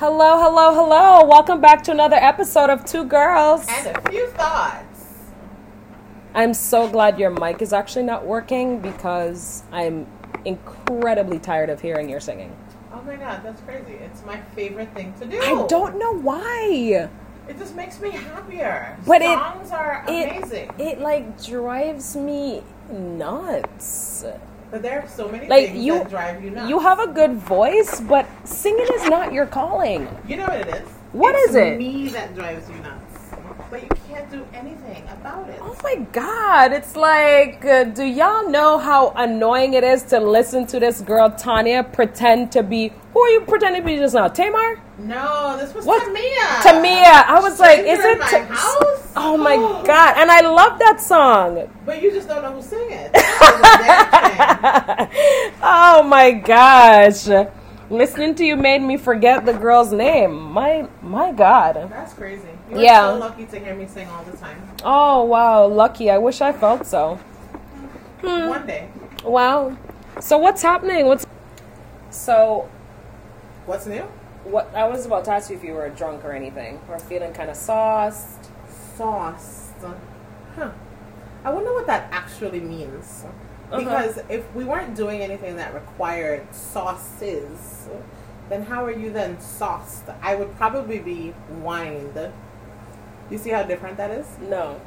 Hello, hello, hello. Welcome back to another episode of Two Girls. And a few thoughts. I'm so glad your mic is actually not working because I'm incredibly tired of hearing your singing. Oh my god, that's crazy. It's my favorite thing to do. I don't know why. It just makes me happier. But it- Songs are amazing. It it like drives me nuts. But there are so many Like things you that drive you nuts. you have a good voice, but singing is not your calling. You know what it is? What it's is it? me that drives you nuts. But you can't do anything about it. Oh my god, it's like, uh, do y'all know how annoying it is to listen to this girl Tanya pretend to be? Who are you pretending to be just now? Tamar? No, this was What? Tamia. Tamia. I was like, is it? my Ta- house? Oh my Oh. god, and I love that song. But you just don't know who sing it. That was a damn shame. oh my gosh. Listening to you made me forget the girl's name. My my god. That's crazy. You're Yeah. so lucky to hear me sing all the time. Oh wow, lucky. I wish I felt so. Hmm. One day. Wow. So what's happening? What's So What's new? what I was about to ask you if you were drunk or anything. Or feeling kind of sauced. sauce. Huh. I wonder what that actually means. Uh-huh. Because if we weren't doing anything that required sauces, then how are you then sauced? I would probably be wined. You see how different that is? No.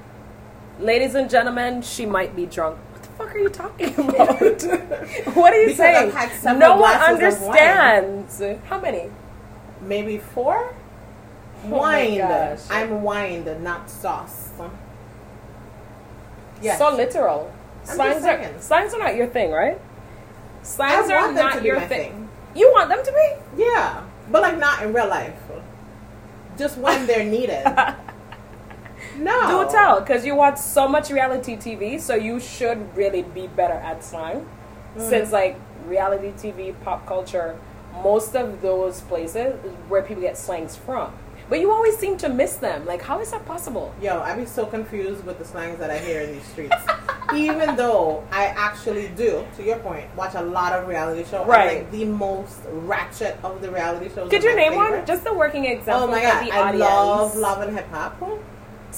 Ladies and gentlemen, she might be drunk. What the fuck are you talking about? what are you Because saying? No one wine. understands. How many? Maybe four? Oh wined. I'm wined, not sauce. Yes. So literal. I'm Signs are signs are not your thing, right? Signs are not your thing. thing. You want them to be? Yeah. But like not in real life. Just when they're needed. No. Do tell, because you watch so much reality TV, so you should really be better at slang. Mm. Since like reality TV, pop culture, most of those places where people get slangs from. But you always seem to miss them. Like, how is that possible? Yo, I be so confused with the slangs that I hear in these streets. Even though I actually do, to your point, watch a lot of reality shows. Right. Like the most ratchet of the reality shows. Could you name one? Just the working example Oh my god, the I audience. love Love and Hip Hop.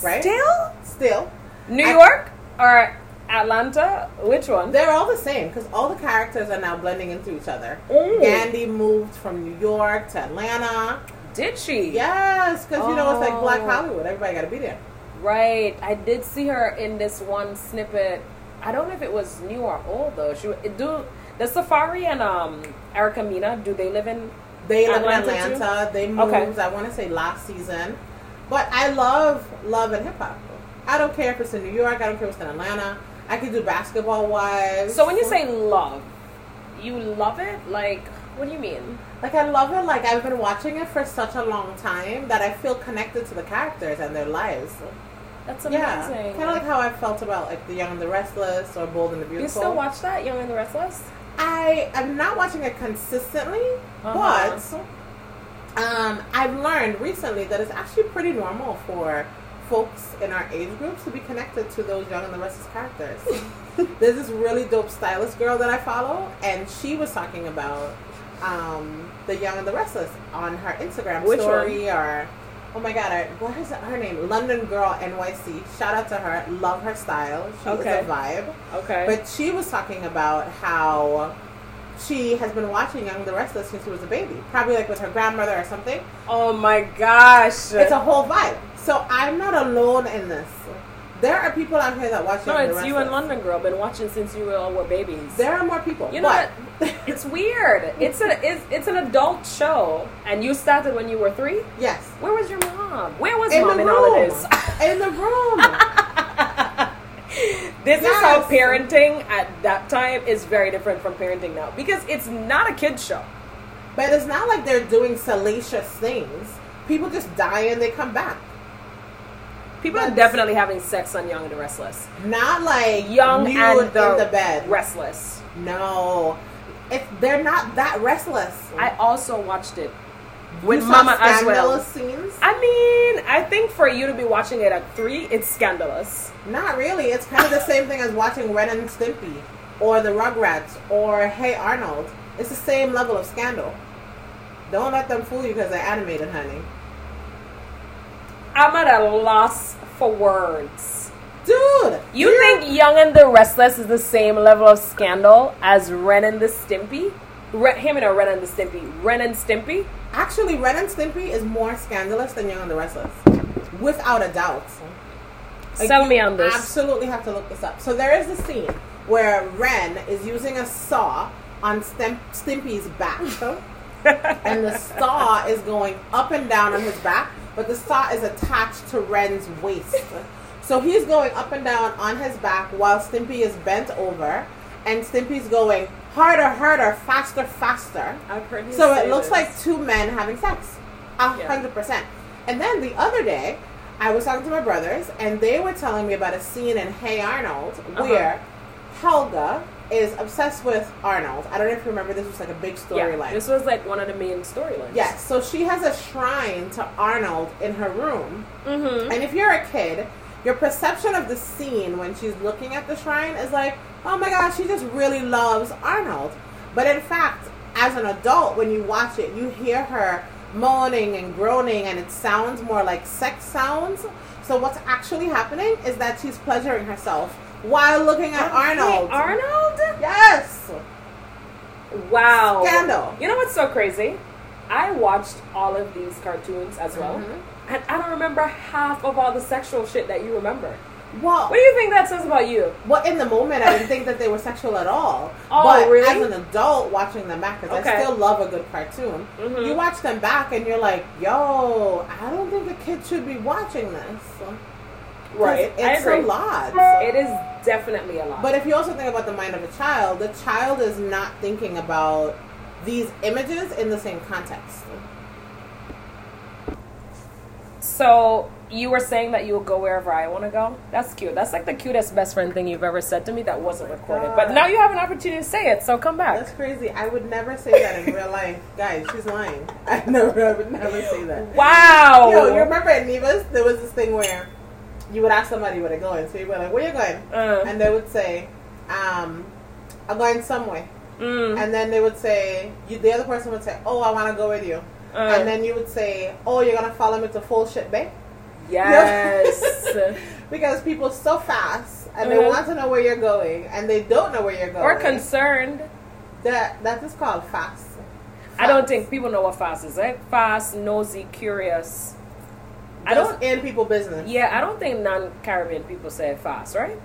Right? Still? Still. New I- York or Atlanta? Which one? They're all the same because all the characters are now blending into each other. Ooh. Yandy moved from New York to Atlanta. Did she? Yes, because you know it's like Black Oh. Hollywood. Everybody got to be there. Right. I did see her in this one snippet. I don't know if it was new or old though. She do the Safaree and um Erica Mena. Do they live in? They live Atlanta, in too? Atlanta. They moved, Okay. I want to say last season. But I love love and hip hop. I don't care if it's in New York. I don't care if it's in Atlanta. I could do basketball wise. So when you say love, you love it. Like, what do you mean? like I love it, like I've been watching it for such a long time that I feel connected to the characters and their lives. That's amazing. Yeah, kind of like how I felt about like The Young and the Restless or Bold and the Beautiful. you still watch that Young and the Restless? I am not watching it consistently, Uh-huh. but um, I've learned recently that it's actually pretty normal for folks in our age groups to be connected to those young and the restless characters. There's this really dope stylist girl that I follow, and she was talking about um, the young and the restless on her Instagram Which story or. Oh my god, I, what is her name? London Girl NYC. Shout out to her. Love her style. She Okay. is a vibe. Okay. But she was talking about how she has been watching Young and the Restless since she was a baby, probably like with her grandmother or something. oh my gosh. It's a whole vibe. So I'm not alone in this. There are people out here that watch no, it's you and London Girl. Been watching since you all were babies. There are more people. You know but what? It's weird. It's a it's, it's an adult show, and you started when you were three. yes. Where was your mom? Where was In mom in all of this? in the room. this is how parenting at that time is very different from parenting now because it's not a kids show. but it's not like they're doing salacious things. People just die and they come back. People are definitely having sex on Young and the Restless. Not like Young and the, in the bed. Restless. no. If they're not that restless. I also watched it with You Mama as well. scandalous scenes? I mean, I think for you to be watching it at three, it's scandalous. Not really. It's kind of the same thing as watching Ren and Stimpy or the Rugrats or Hey Arnold. It's the same level of scandal. Don't let them fool you because they're animated, honey. I'm at a loss for words. Dude, You think Young and the Restless is the same level of scandal as Ren and the Stimpy? Ren, him and a Ren and the Stimpy. Ren and Stimpy? actually Ren and Stimpy is more scandalous than Young and the Restless, without a doubt. Like, Sell me on this. Absolutely have to look this up. So there is a scene where Ren is using a saw on Stim- Stimpy's back. and the saw is going up and down on his back, but the saw is attached to Ren's waist. So he's going up and down on his back while Stimpy is bent over, and Stimpy's going harder, harder, faster, faster. I've heard So it looks this. like two men having sex. A hundred percent. And then the other day, I was talking to my brothers, and they were telling me about a scene in Hey Arnold Uh-huh. where Helga is obsessed with Arnold. I don't know if you remember, this was like a big yeah, storyline. this was like one of the main storylines. Yes, so she has a shrine to Arnold in her room. Mm-hmm. And if you're a kid, your perception of the scene when she's looking at the shrine is like, oh my gosh, she just really loves Arnold. But in fact, as an adult, when you watch it, you hear her moaning and groaning, and it sounds more like sex sounds. So what's actually happening is that she's pleasuring herself while looking at Arnold. Arnold? yes. Wow. Scandal. You know what's so crazy? I watched all of these cartoons as well. Mhm. And I don't remember half of all the sexual shit that you remember. Well, What do you think that says about you? Well, in the moment, I didn't think that they were sexual at all. Oh, but really? as an adult watching them back, because Okay. I still love a good cartoon, Mhm. you watch them back and you're like, yo, I don't think a kid should be watching this. Right. It's a lot. It is definitely a lot. But if you also think about the mind of a child, the child is not thinking about these images in the same context. so you were saying that you will go wherever I want to go. That's cute. That's like the cutest best friend thing you've ever said to me that wasn't oh recorded. But now you have an opportunity to say it. So come back. That's crazy. I would never say that in real life. Guys, she's lying. I never, I would never say that. Wow. Yo, you remember at Nevis, there was this thing where you would ask somebody where they're going. So you were like, where you going? Uh, And they would say, um, I'm going somewhere. mm, And then they would say, you, the other person would say, oh, I want to go with you. uh, and then you would say, oh, you're going to follow me to Full Ship Bay? yes. Because people so fast and they Mhm. want to know where you're going and they don't know where you're going. or concerned. that, that is called fast. I don't think people know what fast is. Like fast, nosy, curious. I don't. end people business. Yeah, I don't think non-Caribbean people say fast, right?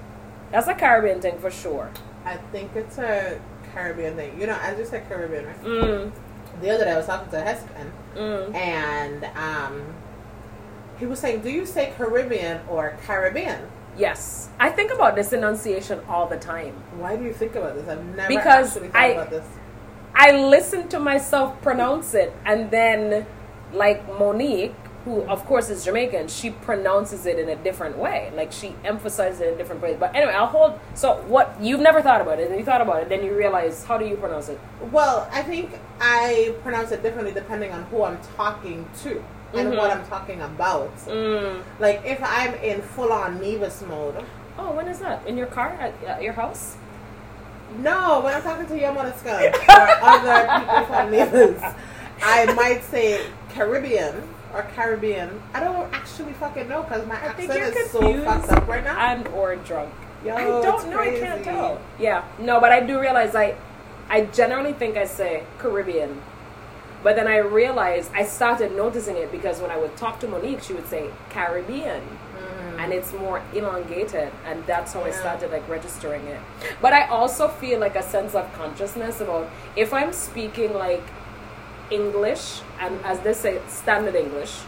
That's a Caribbean thing for sure. I think it's a Caribbean thing. You know, I just said Caribbean, right? Mm, The other day I was talking to Hespen mm. and um, he was saying, "Do you say Caribbean or Caribbean?" Yes, I think about this enunciation all the time. Why do you think about this? I've never Because actually thought I- about this. I listen to myself pronounce it, and then, like Monique, who of course is Jamaican, she pronounces it in a different way. Like she emphasizes it in a different way. But anyway, I'll hold. So what you've never thought about it, and you thought about it, then you realize how do you pronounce it? Well, I think I pronounce it differently depending on who I'm talking to and Mhm. what I'm talking about. Mm. Like if I'm in full on Nevis mode. Oh, when is that? In your car at, at your house? No, when I'm talking to your mother or other people from Nevis, I might say Caribbean or Caribbean. I don't actually fucking know because my I think accent you're is so fucked up right now. And or drunk. Yo, I don't know. I can't tell. Yeah, no, but I do realize I, I generally think I say Caribbean, but then I realized I started noticing it because when I would talk to Monique, she would say Caribbean, mm. and it's more elongated, and that's how I started like registering it. But I also feel like a sense of consciousness about if I'm speaking like English and as they say standard English,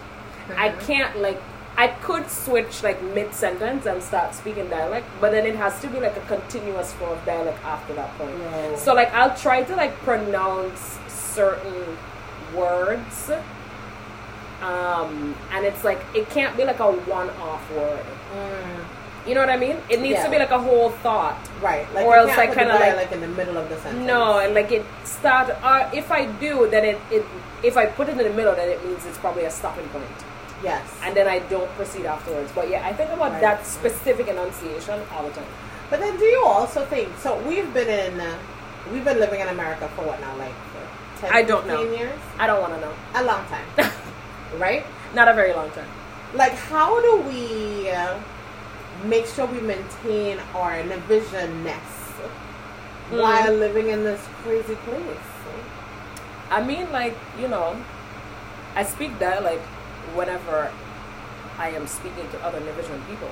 I Mhm. can't like I could switch like mid sentence and start speaking dialect, but then it has to be like a continuous flow of dialect after that point. Whoa. So like I'll try to like pronounce certain words. Um, and it's like it can't be like a one-off word. Mm, You know what I mean? It needs Yeah. to be like a whole thought. right. Like Or else can't I kinda like- dialect in the middle of the sentence. No, and like it start. Uh, if I do, then it, it if I put it in the middle, then it means it's probably a stopping point, Yes. and then I don't proceed afterwards. But yeah, I think about Right. that specific enunciation all the time. But then, do you also think? So we've been in, uh, we've been living in America for what now, like 10, I don't 15 know. years? I don't want to know. A long time. right? Not a very long time. Like, how do we uh, make sure we maintain our Nevisianness Mm. while living in this crazy place? I mean, like, you know, I speak dialect whenever I am speaking to other Nevisian people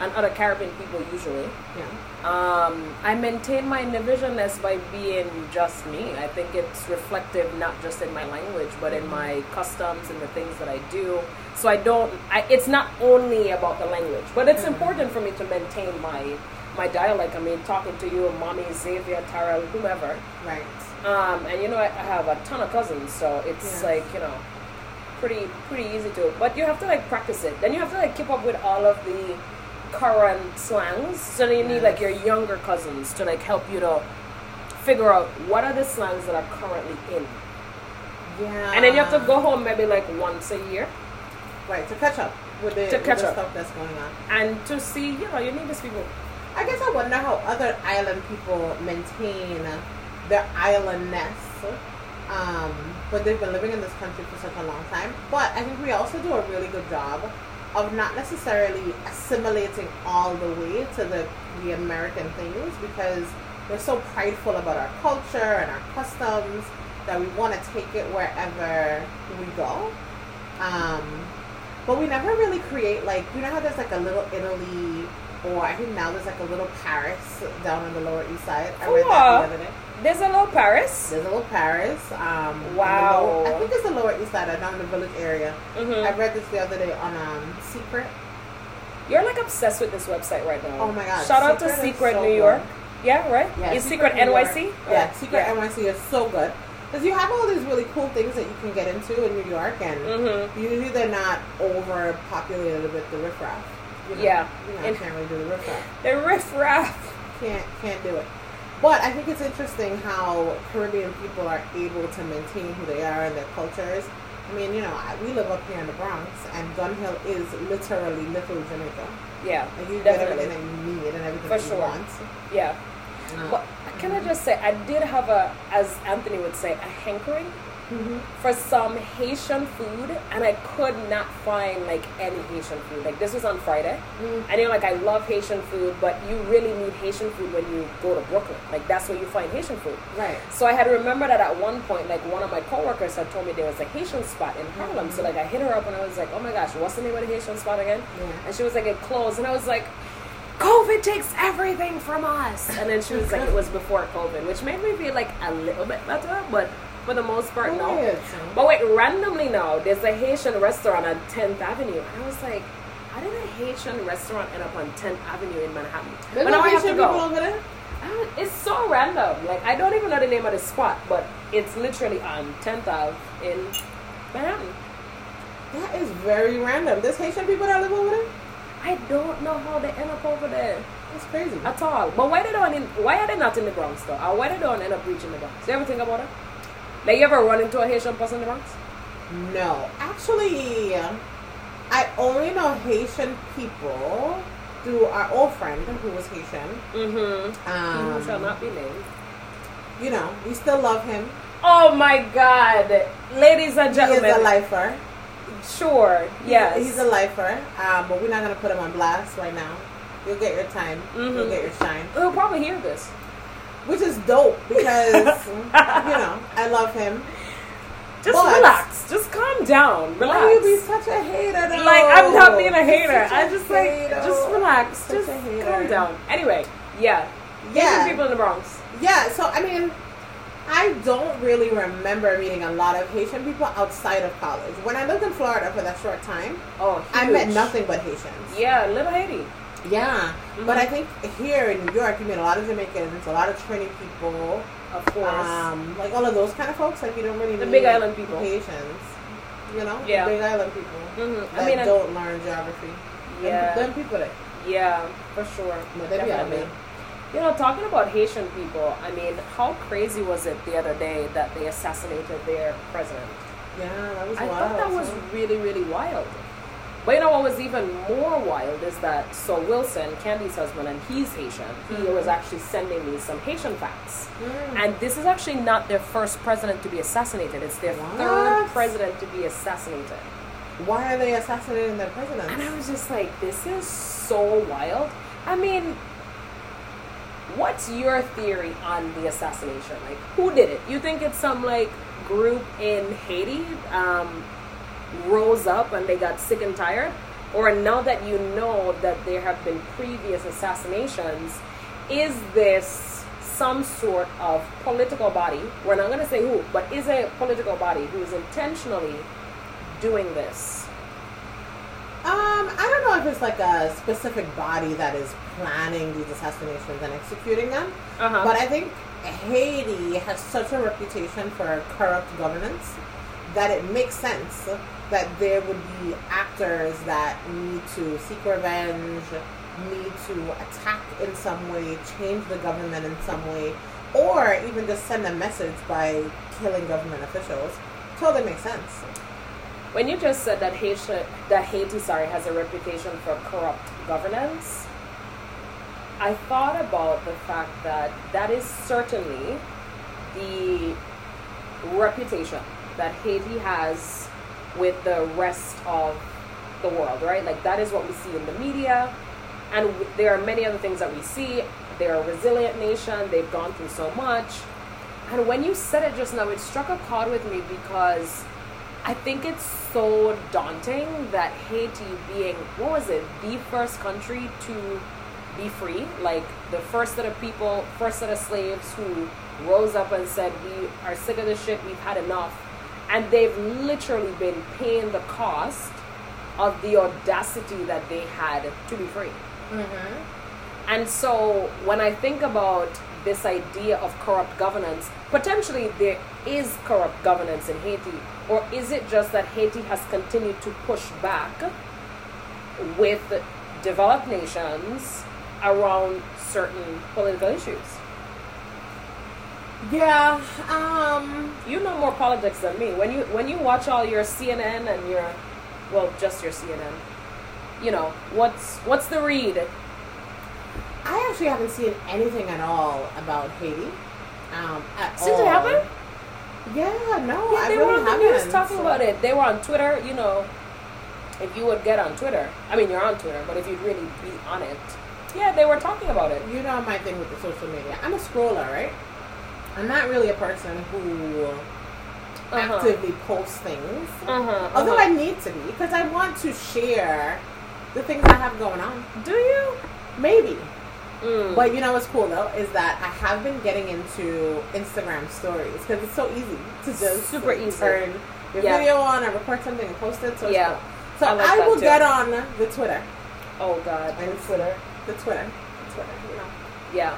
and other Caribbean people usually. Yeah. Um, I maintain my Nevisianness by being just me. I think it's reflective not just in my language, but in my customs and the things that I do. So I don't. I, it's not only about the language, but it's important for me to maintain my my dialect. I mean, talking to you, mommy, Xavier, Tara, whomever. Right. Um, and you know, I, I have a ton of cousins, so it's Yeah. like you know, pretty pretty easy to. But you have to like practice it. Then you have to like keep up with all of the current slangs. So then you need like your younger cousins to like help you to figure out what are the slangs that are currently in. Yeah. And then you have to go home maybe like once a year Right, to catch up with the, To catch the up. stuff that's going on. and to see, you know, you need these people. I guess I wonder how other island people maintain their islandness. Um, but they've been living in this country for such a long time. But I think we also do a really good job of not necessarily assimilating all the way to the, the American things because we're so prideful about our culture and our customs that we want to take it wherever we go. Um, but we never really create like you know how there's like a little Italy or I think now there's like a little Paris down on the Lower East Side. I read that the other day. There's a little Paris. There's a little Paris. Um, Wow. lower- I think it's the Lower East Side, down in the village area. hmm I read this the other day on um, Secret. You're like obsessed with this website right now. Oh my God, Shout out to Secret Secret so New good. York. Yeah, right? Yeah, Is Secret, York. NYC? Yeah, Secret NYC is so good because you have all these really cool things that you can get into in New York, and Mhm. usually they're not overpopulated with the riffraff. You know, Yeah. you know, And- can't really do the riffraff. The riff raff. Can't can't do it. But I think it's interesting how Caribbean people are able to maintain who they are and their cultures. I mean, you know, we live up here in the Bronx, and Gun Hill is literally little Jamaica. Yeah, Like you get definitely. everything that you need and everything For sure. you want. Yeah. But can I just say, I did have a, as Anthony would say, a hankering mhm. for some Haitian food, and I could not find like any Haitian food. Like this was on Friday, Mm. and you're like, I love Haitian food, but you really need Haitian food when you go to Brooklyn. Like that's where you find Haitian food. Right. So I had remembered that at one point, like one of my coworkers had told me there was a Haitian spot in Harlem. So like I hit her up and I was like, oh my gosh, what's the name of the Haitian spot again? Yeah. And she was like, it closed. And I was like, COVID takes everything from us. And then she was like, it was before COVID, which made me feel like a little bit better, but for the most part, no. But wait, randomly now, there's a Haitian restaurant on 10th Avenue. And I was like, how did a Haitian restaurant end up on 10th Avenue in Manhattan? There's but no now I have to Haitian go. people over there. Uh, It's so random. Like I don't even know the name of the spot, but it's literally on 10th Ave in Manhattan. That is very random. There's Haitian people that live over there. I don't know how they end up over there That's crazy. at all. But why they don't? In, why are they not in the Bronx though? Or why they don't end up reaching the Bronx? Do You ever think about it? Like you ever run into a Haitian person in the Bronx? No, actually, I only know Haitian people through our old friend who was Haitian. Mm-hmm. Um, Who shall not be named. You know, we still love him. Oh my God, ladies and He is gentlemen. a lifer. Sure. Yes. He's a lifer. Um, but we're not gonna put him on blast right now. You'll get your time. You'll Mhm. get your shine. He'll probably hear this. Which is dope because you know I love him. Just But- relax. Just calm down. Relax. Why you be such a hater? Though? like I'm not being a hater. I just like hater. just relax. Such just a hater. calm down. Anyway, yeah. Yeah. People in the Bronx. Yeah, so I mean, I don't really remember meeting a lot of Haitian people outside of college. When I lived in Florida for that short time, Oh, I met nothing but Haitians. Yeah, little Haiti. Yeah, Mhm. but I think here in New York, you meet a lot of Jamaicans, a lot of Trini people, Of course. um, like all of those kind of folks. Like you don't really The Big Island people. Haitians. You know, Yeah. the Big Island people hmm that I mean, don't learn geography. yeah, them, them people that yeah, for sure. but they Definitely. You know, talking about Haitian people, I mean, how crazy was it the other day that they assassinated their president? Yeah, that was I wild. thought that was really, really wild. But you know what was even more wild is that so Wilson, Candy's husband, and he's Haitian. He Mhm. was actually sending me some Haitian facts. Mm. And this is actually not their first president to be assassinated. It's their What? third president to be assassinated. Why are they assassinating their president? And I was just like, this is so wild. I mean, what's your theory on the assassination? Like, who did it? You think it's some like group in Haiti um, rose up and they got sick and tired? Or now that you know that there have been previous assassinations, is this some sort of political body? We're not going to say who, but is a political body who is intentionally doing this? Um, I don't know if it's like a specific body that is planning these assassinations and executing them, Uh-huh. but I think Haiti has such a reputation for corrupt governance that it makes sense that there would be actors that need to seek revenge, need to attack in some way, change the government in some way, or even just send a message by killing government officials. Totally makes sense. When you just said that Haiti, that Haiti, sorry, has a reputation for corrupt governance, I thought about the fact that that is certainly the reputation that Haiti has with the rest of the world, right? Like that is what we see in the media, and w- there are many other things that we see. They're a resilient nation. They've gone through so much, and when you said it just now, it struck a chord with me because I think it's so daunting that Haiti being what was it the first country to be free, like the first set of people, first set of slaves who rose up and said, "We are sick of this shit. We've had enough," and they've literally been paying the cost of the audacity that they had to be free. Mm-hmm. And so when I think about this idea of corrupt governance, potentially there is corrupt governance in Haiti, or is it just that Haiti has continued to push back with developed nations around certain political issues? Yeah. Um. You know more politics than me. When you when you watch all your CNN and your well, just your CNN, you know, what's what's the read? I actually haven't seen anything at all about Haiti. Um, at Since all. it happened? Yeah, no, Yeah, I they really were on the haven't. news talking so- about it. They were on Twitter, you know. If you would get on Twitter, I mean, you're on Twitter, but if you'd really be on it, yeah, they were talking about it. You know my thing with the social media. I'm a scroller, right? I'm not really a person who Uh-huh. actively posts things. Uh-huh, Although uh-huh. I need to be because I want to share the things I have going on. Do you? Maybe. Mm. But you know what's cool though is that I have been getting into Instagram stories because it's so easy to just Super easy. turn your Yeah. video on or record something and post it. So Yeah. cool. So I I, like that will too. get on the Twitter oh God. and Twitter, the Twitter, the Twitter. You know. Yeah.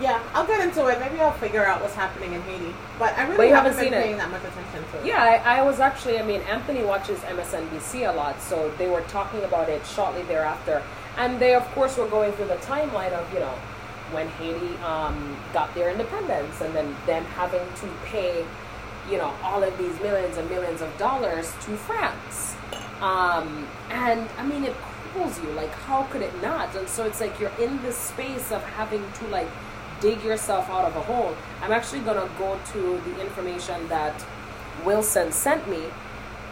Yeah, I'll get into it. Maybe I'll figure out what's happening in Haiti. But I really But haven't, haven't been seen it. paying that much attention to it. Yeah, I, I was actually, I mean, Anthony watches MSNBC a lot, so they were talking about it shortly thereafter. And they, of course, were going through the timeline of, you know, when Haiti um, got their independence and then them having to pay, you know, all of these millions and millions of dollars to France. Um, and, I mean, it cripples you. Like, how could it not? And so it's like you're in this space of having to, like, dig yourself out of a hole. I'm actually going to go to the information that Wilson sent me,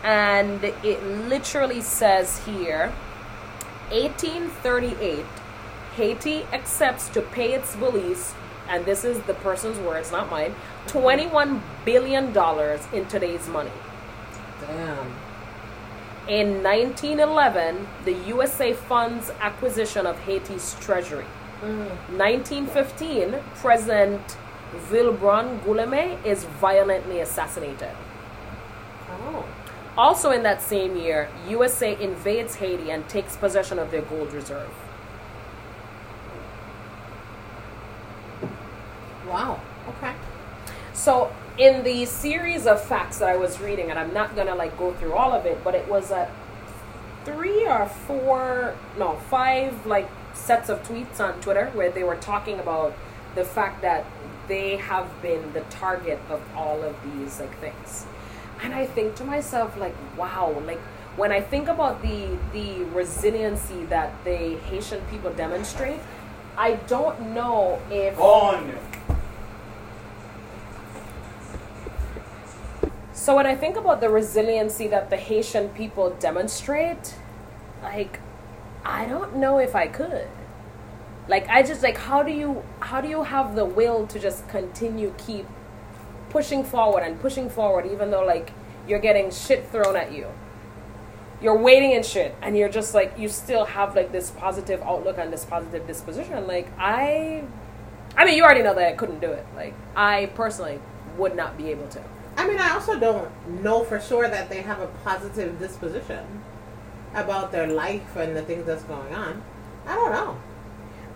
and it literally says here 1838, Haiti accepts to pay its police, and this is the person's words, not mine, $21 billion in today's money. Damn. In 1911, the USA funds acquisition of Haiti's treasury. 1915, President Vilbrun Guillaume is violently assassinated. Oh. Also in that same year, USA invades Haiti and takes possession of their gold reserve. Wow. Okay. So in the series of facts that I was reading, and I'm not gonna like go through all of it, but it was a three or four, no, five like sets of tweets on Twitter where they were talking about the fact that they have been the target of all of these like things. And I think to myself, like, wow, like when I think about the the resiliency that the Haitian people demonstrate, I don't know if Gone. So when I think about the resiliency that the Haitian people demonstrate, like I don't know if I could. Like I just like how do you how do you have the will to just continue keep pushing forward and pushing forward even though like you're getting shit thrown at you. You're waiting and shit and you're just like you still have like this positive outlook and this positive disposition. Like I I mean you already know that I couldn't do it. Like I personally would not be able to. I mean, I also don't know for sure that they have a positive disposition about their life and the things that's going on. I don't know.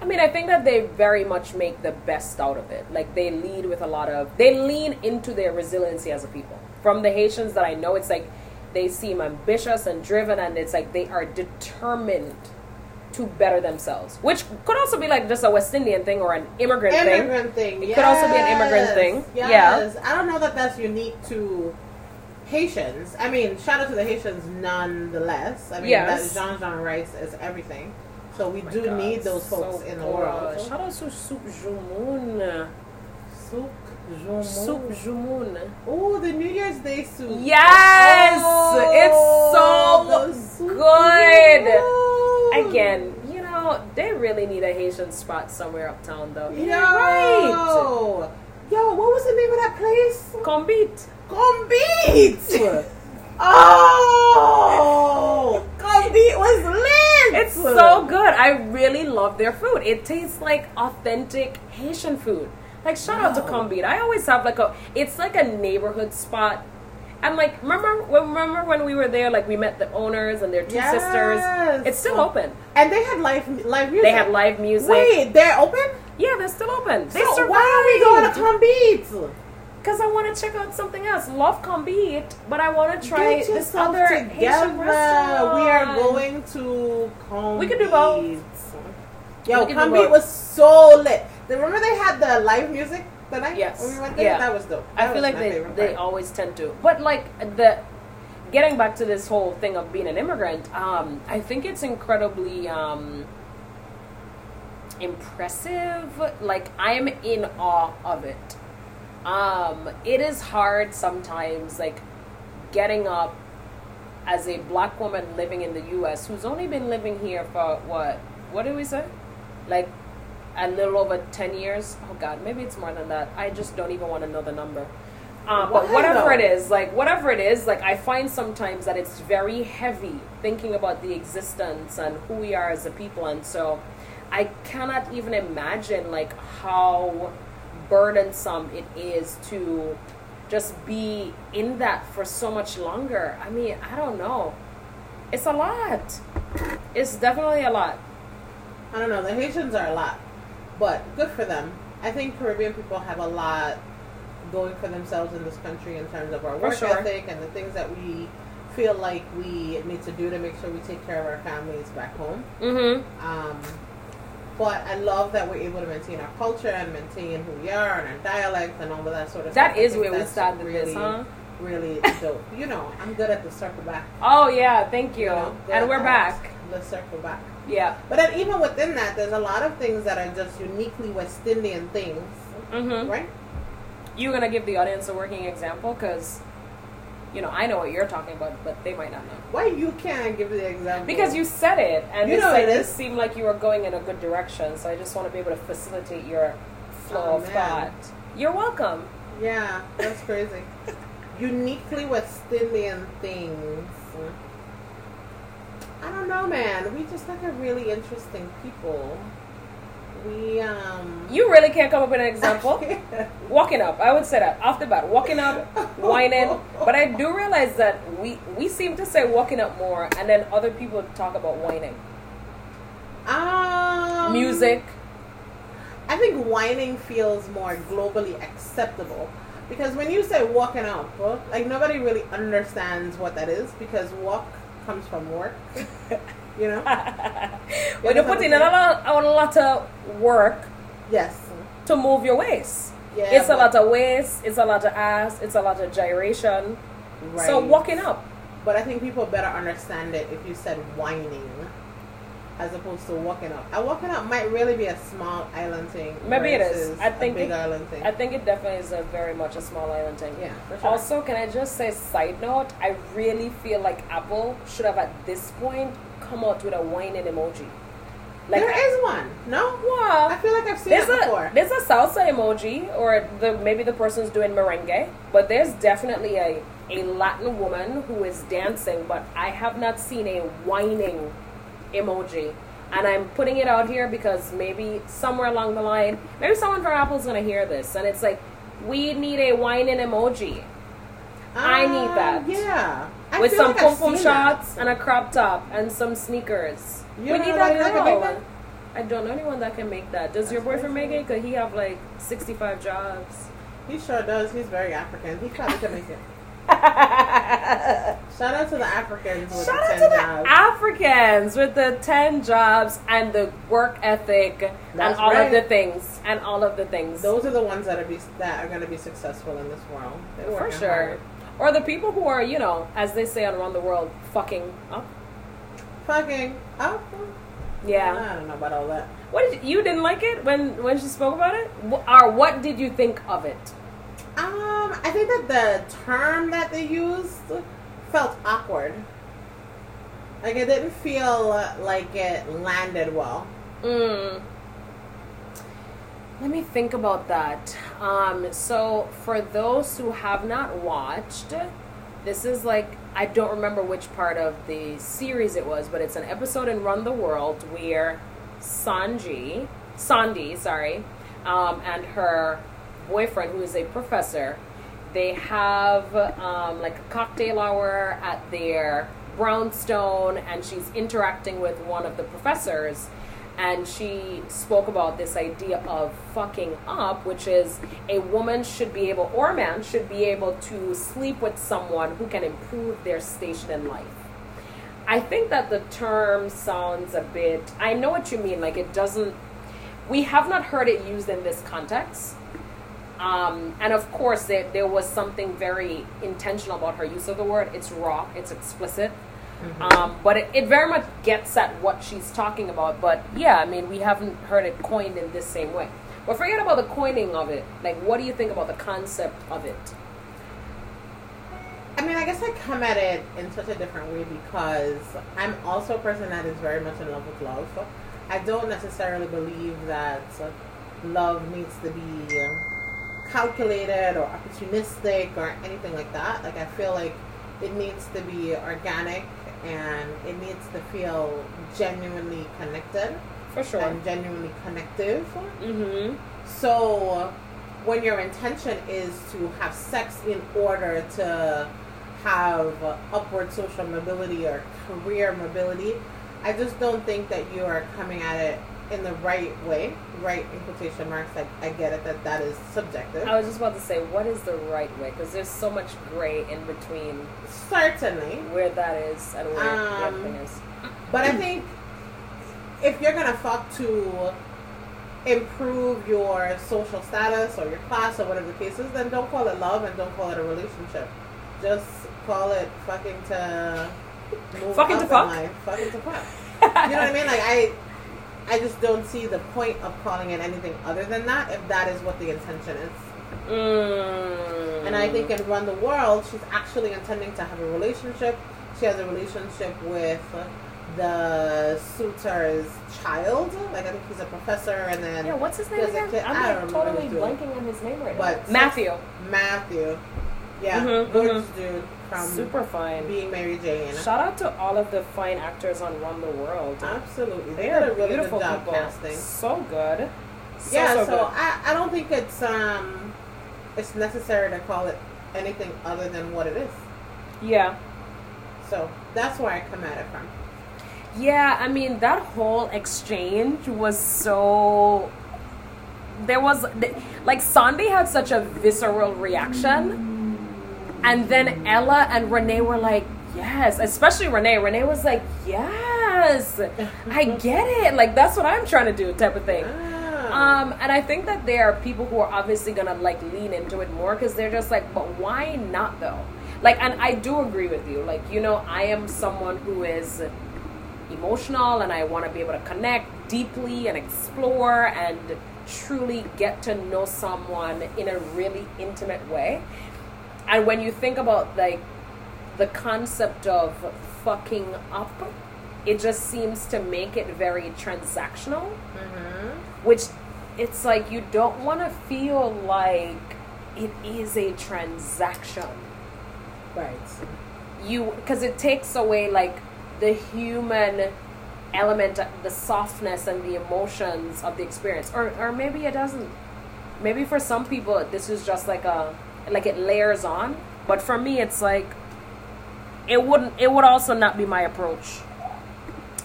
I mean, I think that they very much make the best out of it. Like they lead with a lot of they lean into their resiliency as a people. From the Haitians that I know, it's like they seem ambitious and driven, and it's like they are determined to better themselves, which could also be like just a West Indian thing or an immigrant, thing. Immigrant thing. It could also be an immigrant thing. Yes. Yeah. I don't know that that's unique to Haitians. I mean, shout out to the Haitians nonetheless. I mean, Yes. that Djon Djon Rice is everything. So we Oh do God, need those folks so in the good. world. Shout out to Soup Joumou. Soup Joumou. Soup Joumou. Oh, the New Year's Day soup. Yes! Oh, it's so good. Joumou. Again, you know, they really need a Haitian spot somewhere uptown though. Yo. Yeah, right. Yo, what was the name of that place? Combit. Combeat! oh! Combeat was lit! It's so good. I really love their food. It tastes like authentic Haitian food. Like shout out to. Combit. I always have like a it's like a neighborhood spot. And like remember remember when we were there like we met the owners and their two Yes. sisters. It's still open. And they had live live music. They had live music. Wait, they're open? Yeah, they're still open. They so survived. why are we going to Combeat? Because I want to check out something else. Love Combit, but I want to try this other together. restaurant. We are going to Combeat. We could do both. Yo, do both. was so lit. Remember they had the live music the night Yes. when we went there? Yeah. That was dope. I feel like they they always tend to. But like the getting back to this whole thing of being an immigrant, um, I think it's incredibly um, impressive. Like I'm in awe of it. Um, it is hard sometimes, like getting up as a black woman living in the U.S. who's only been living here for what? What did we say? Like a little over 10 years. Oh God, maybe it's more than that. I just don't even want to know the number. Uh, but whatever it is, like whatever it is, like I find sometimes that it's very heavy thinking about the existence and who we are as a people, and so I cannot even imagine like how burdensome it is to just be in that for so much longer. I mean, I don't know. It's a lot. It's definitely a lot. I don't know. The Haitians are a lot, but good for them. I think Caribbean people have a lot going for themselves in this country in terms of our work sure. ethic and the things that we feel like we need to do to make sure we take care of our families back home. Mm-hmm. Um, but I love that we're able to maintain our culture and maintain who we are and our dialect and all of that sort of That stuff. I is where we started really, this, huh? Really dope. You know, I'm good at the circle back. Oh yeah, thank you. know, and we're back. The circle back. Yeah. But then even within that, there's a lot of things that are just uniquely West Indian things, Mm-hmm. right? You're gonna give the audience a working example? Because, you know, I know what you're talking about, but they might not know. Why you can't give the example? Because you said it, and You it's like it is. seemed like you were going in a good direction. So I just want to be able to facilitate your flow Oh, of man. thought. You're welcome. Yeah, that's crazy. uniquely West Indian things. I don't know, man. We just like a really interesting people. We um. You really can't come up with an example. walking up, I would say that off the bat. Walking up, wining. But I do realize that we we seem to say walking up more, and then other people talk about wining. um, Music. I think wining feels more globally acceptable because when you say walking up, like nobody really understands what that is because walk comes from work. you know? when you put in a lot, a lot of work Yes. to move your waist. Yeah. it's a lot of waist, it's a lot of ass, it's a lot of gyration. Right. So walking up. but I think people better understand it if you said wining as opposed to walking up. And walking up might really be a small island thing. Maybe it is. I think a big it- island thing. I think it definitely is a very much a small island thing. yeah, for sure. Also, can I just say, side note, I really feel like Apple should have at this point come out with a wining emoji. Like, there is one. No, I feel like I've seen There's it a before. there's a salsa emoji, or the maybe the person's doing merengue, but there's definitely a a Latin woman who is dancing, but I have not seen a wining emoji. And I'm putting it out here because maybe somewhere along the line, maybe someone from Apple's gonna hear this, and it's like, we need a wining emoji I need Um, that. Yeah, I with some like pom pom seen that. shots and a crop top and some sneakers. You we need that make? I don't know anyone that can make that. Does your boyfriend make it? Could he have like 65 jobs? He sure does. He's very African. He probably can make it. Shout Shout out to the Africans with the out 10 to the jobs. Africans with the 10 jobs and the work ethic and That's all right. of the things. And all of the things. Those are the ones that are be that are going to be successful in this world. For sure. hard. Or the people who are, you know, as they say around the world, fucking up. Fucking up. Yeah. I don't know about all that. What did you, you didn't like it when when she spoke about it? Or what did you think of it? Um, I think that the term that they used felt awkward. Like it didn't feel like it landed well. Mm. Let me think about that. Um, so, for those who have not watched, this is like I don't remember which part of the series it was, but it's an episode in Run the World where Sanji, Sondi, sorry, um, and her boyfriend, who is a professor, they have um, like a cocktail hour at their brownstone, and she's interacting with one of the professors and she spoke about this idea of fucking up, which is a woman should be able, or a man should be able to sleep with someone who can improve their station in life. I think that the term sounds a bit, I know what you mean, like it doesn't, we have not heard it used in this context. Um, and of course, there, there was something very intentional about her use of the word. It's raw, it's explicit. Um, but it, it very much gets at what she's talking about. But yeah, I mean, we haven't heard it coined in this same way. But forget about the coining of it. Like, what do you think about the concept of it? I mean, I guess I come at it in such a different way because I'm also a person that is very much in love with love. I don't necessarily believe that love needs to be calculated or opportunistic or anything like that. Like, I feel like it needs to be organic and it needs to feel genuinely connected For sure. and genuinely connective. Mm-hmm. So, when your intention is to have sex in order to have upward social mobility or career mobility, I just don't think that you are coming at it in the right way. Right in quotation marks. I, I get it that that is subjective. I was just about to say, what is the right way? Because there's so much gray in between Certainly. where that is and where the Um, thing is. But I think if you're gonna fuck to improve your social status or your class or whatever the case is, then don't call it love and don't call it a relationship. Just call it fucking to move Fucking to fuck? life. Fucking to fuck. you know what I mean? Like I I just don't see the point of calling it anything other than that if that is what the intention is. Mm. And I think in Run the World, she's actually intending to have a relationship. She has a relationship with the suitor's child. Like I think he's a professor, and then Yeah, what's his name again? kid- I'm like totally blanking on his name right But now. Matthew. Matthew. Yeah, Mhm, gorgeous dude from Super fine. being Mary Jane. Shout out to all of the fine actors on Run the World. Absolutely, they They are a really beautiful people. casting. So good. So, yeah, so, so, good. I, I don't think it's um it's necessary to call it anything other than what it is. Yeah. So that's where I come at it from. Yeah, I mean, that whole exchange was so. There was. Like, Sondi had such a visceral reaction. And then Ella and Renee were like, yes. Especially Renee. Renee was like, yes. I get it. Like, that's what I'm trying to do, type of thing. Ah. Um, and I think that there are people who are obviously gonna like lean into it more because they're just like, but why not though? Like, and I do agree with you. Like, you know, I am someone who is emotional and I want to be able to connect deeply and explore and truly get to know someone in a really intimate way. And when you think about like the concept of fucking up, it just seems to make it very transactional, mm-hmm. which it's like you don't want to feel like it is a transaction. Right. you because it takes away like the human element the softness and the emotions of the experience. Or or maybe it doesn't. Maybe for some people this is just like a like it layers on. But for me it's like it wouldn't it would also not be my approach.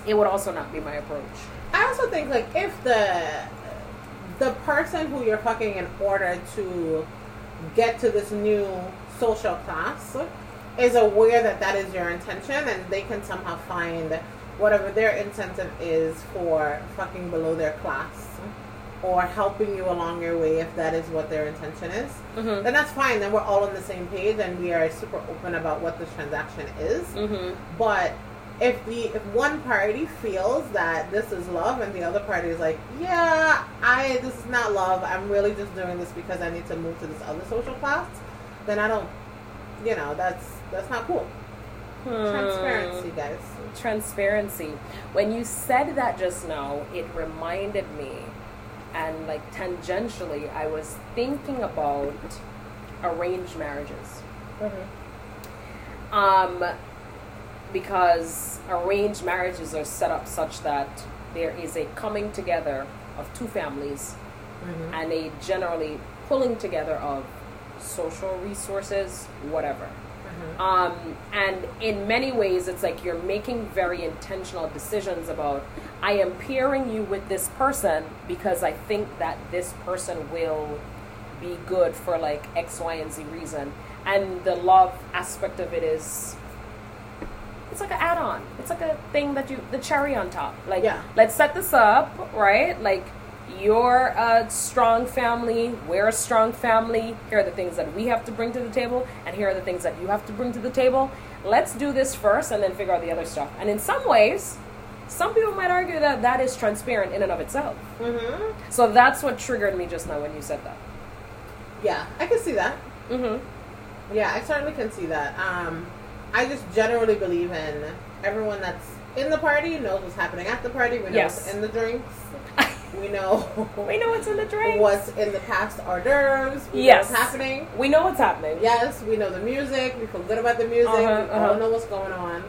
It would also not be my approach. I also think like if the the person who you're fucking in order to get to this new social class is aware that that is your intention and they can somehow find whatever their incentive is for fucking below their class or helping you along your way if that is what their intention is Mhm. then that's fine then we're all on the same page and we are super open about what this transaction is mm-hmm. but if the if one party feels that this is love and the other party is like, yeah, I this is not love. I'm really just doing this because I need to move to this other social class, then I don't. You know, that's that's not cool. Transparency, guys. transparency. When you said that just now, it reminded me, and like tangentially, I was thinking about arranged marriages. Um, because arranged marriages are set up such that there is a coming together of two families Mhm. and a generally pulling together of social resources, whatever. Mhm. Um, and in many ways, it's like you're making very intentional decisions about I am pairing you with this person because I think that this person will be good for like X, Y, and Z reason. And the love aspect of it is it's like an add-on. It's like a thing that you the cherry on top. Like Yeah. let's set this up, right? Like you're a strong family, we're a strong family. Here are the things that we have to bring to the table, and here are the things that you have to bring to the table. Let's do this first and then figure out the other stuff. And in some ways, some people might argue that that is transparent in and of itself. Mhm. So that's what triggered me just now when you said that. Yeah, I can see that. Mm-hmm. Yeah, I certainly can see that. Um, I just generally believe in everyone that's in the party knows what's happening at the party. We know Yes. what's in the drinks. We know we know what's in the drinks. what's in the passed hors d'oeuvres. We Yes. know what's happening. We know what's happening. Yes, we know the music. We feel good about the music. Uh-huh, we uh-huh. all know what's going on.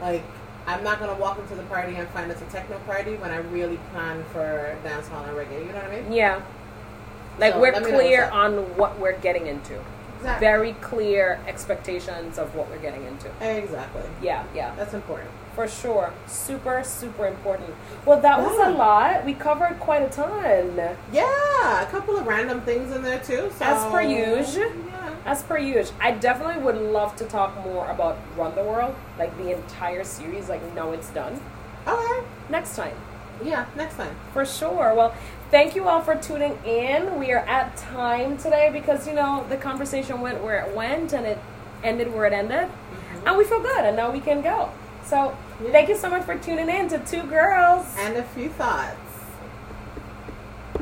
Like, I'm not gonna walk into the party and find it's a techno party when I really plan for dancehall and reggae. You know what I mean? Yeah. Like So, we're let me know clear on what we're getting into. Exactly. Very clear expectations of what we're getting into. Exactly. Yeah, yeah. That's important. For sure. Super, super important. Well, that was a lot. We covered quite a ton. Yeah, a couple of random things in there too. So, As per usual. Yeah. As per usual, I definitely would love to talk more about Run the World, like the entire series, like now it's done. Okay. Next time. Yeah, next time. For sure. Well, thank you all for tuning in. We are at time today because, you know, the conversation went where it went and it ended where it ended. Mm-hmm. And we feel good and now we can go. So, Yeah. thank you so much for tuning in to Two Girls. And a few thoughts.